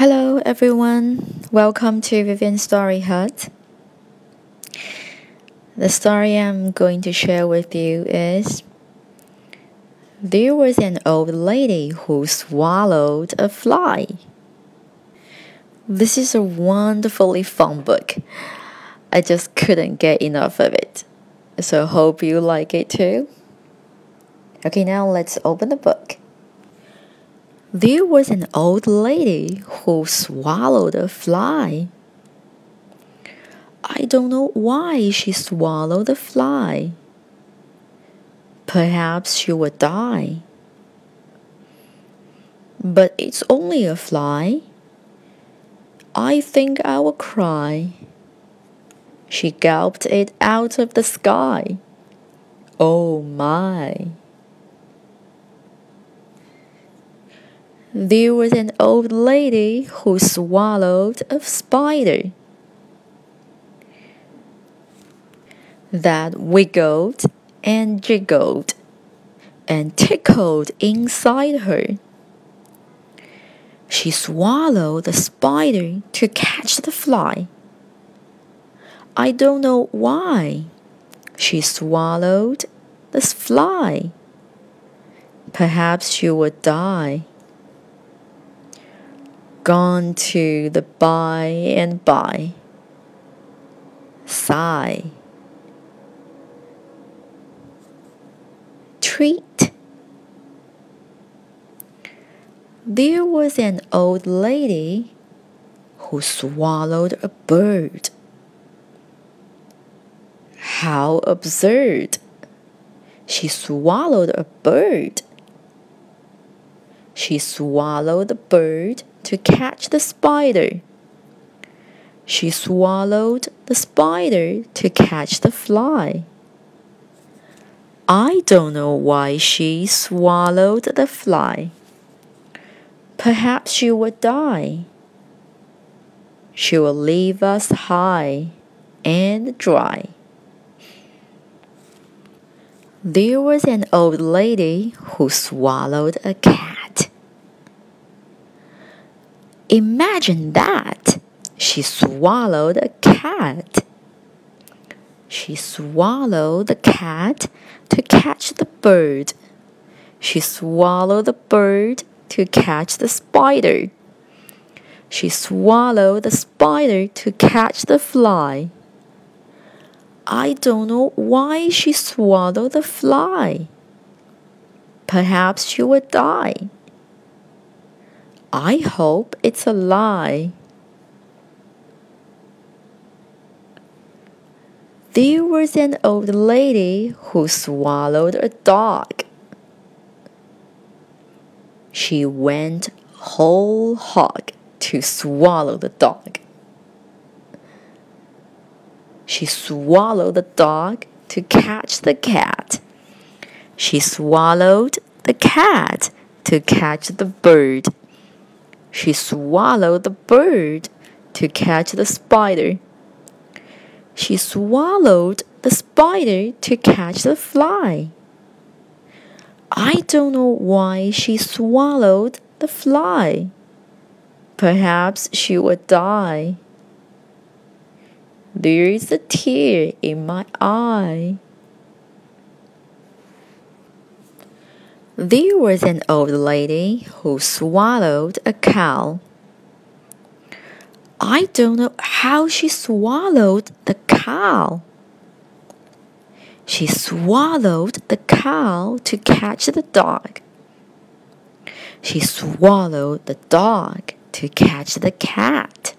Hello, everyone. Welcome to Vivian Story Hut. The story I'm going to share with you is There was an old lady who swallowed a fly. This is a wonderfully fun book. I just couldn't get enough of it. So, hope you like it too. Okay, now let's open the book. There was an old lady who swallowed a fly. I don't know why she swallowed the fly. Perhaps she would die. But it's only a fly. I think I will cry. She gulped it out of the sky. Oh my! There was an old lady who swallowed a spider that wiggled and jiggled and tickled inside her. She swallowed the spider to catch the fly. I don't know why. She swallowed the fly. Perhaps she would die gone to the by and by. Sigh. Treat. There was an old lady who swallowed a bird. How absurd! She swallowed a bird. She swallowed the bird to catch the spider. She swallowed the spider to catch the fly. I don't know why she swallowed the fly. Perhaps she would die. She will leave us high and dry. There was an old lady who swallowed a cat. Imagine that! She swallowed a cat. She swallowed the cat to catch the bird. She swallowed the bird to catch the spider. She swallowed the spider to catch the fly. I don't know why she swallowed the fly. Perhaps she would die. I hope it's a lie. There was an old lady who swallowed a dog. She went whole hog to swallow the dog. She swallowed the dog to catch the cat. She swallowed the cat to catch the bird. She swallowed the bird to catch the spider. She swallowed the spider to catch the fly. I don't know why she swallowed the fly. Perhaps she would die. There is a tear in my eye. There was an old lady who swallowed a cow. I don't know how she swallowed the cow. She swallowed the cow to catch the dog. She swallowed the dog to catch the cat.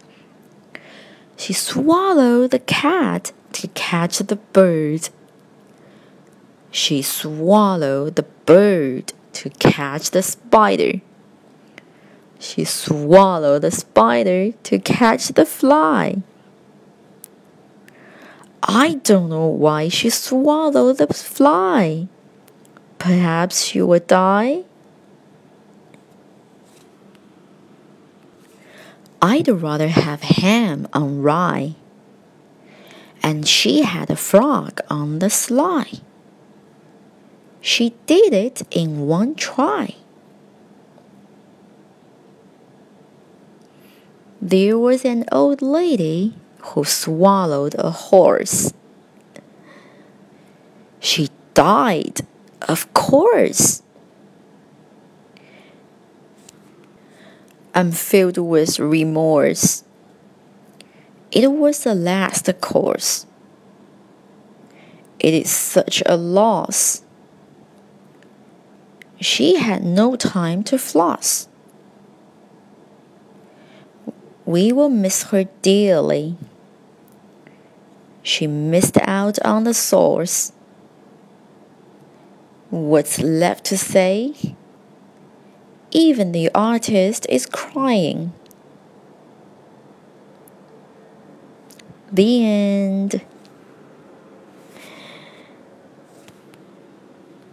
She swallowed the cat to catch the bird. She swallowed the bird to catch the spider. She swallowed the spider to catch the fly. I don't know why she swallowed the fly. Perhaps she would die. I'd rather have ham on rye. And she had a frog on the sly. She did it in one try. There was an old lady who swallowed a horse. She died, of course. I'm filled with remorse. It was the last course. It is such a loss. She had no time to floss. We will miss her dearly. She missed out on the source. What's left to say? Even the artist is crying. The end.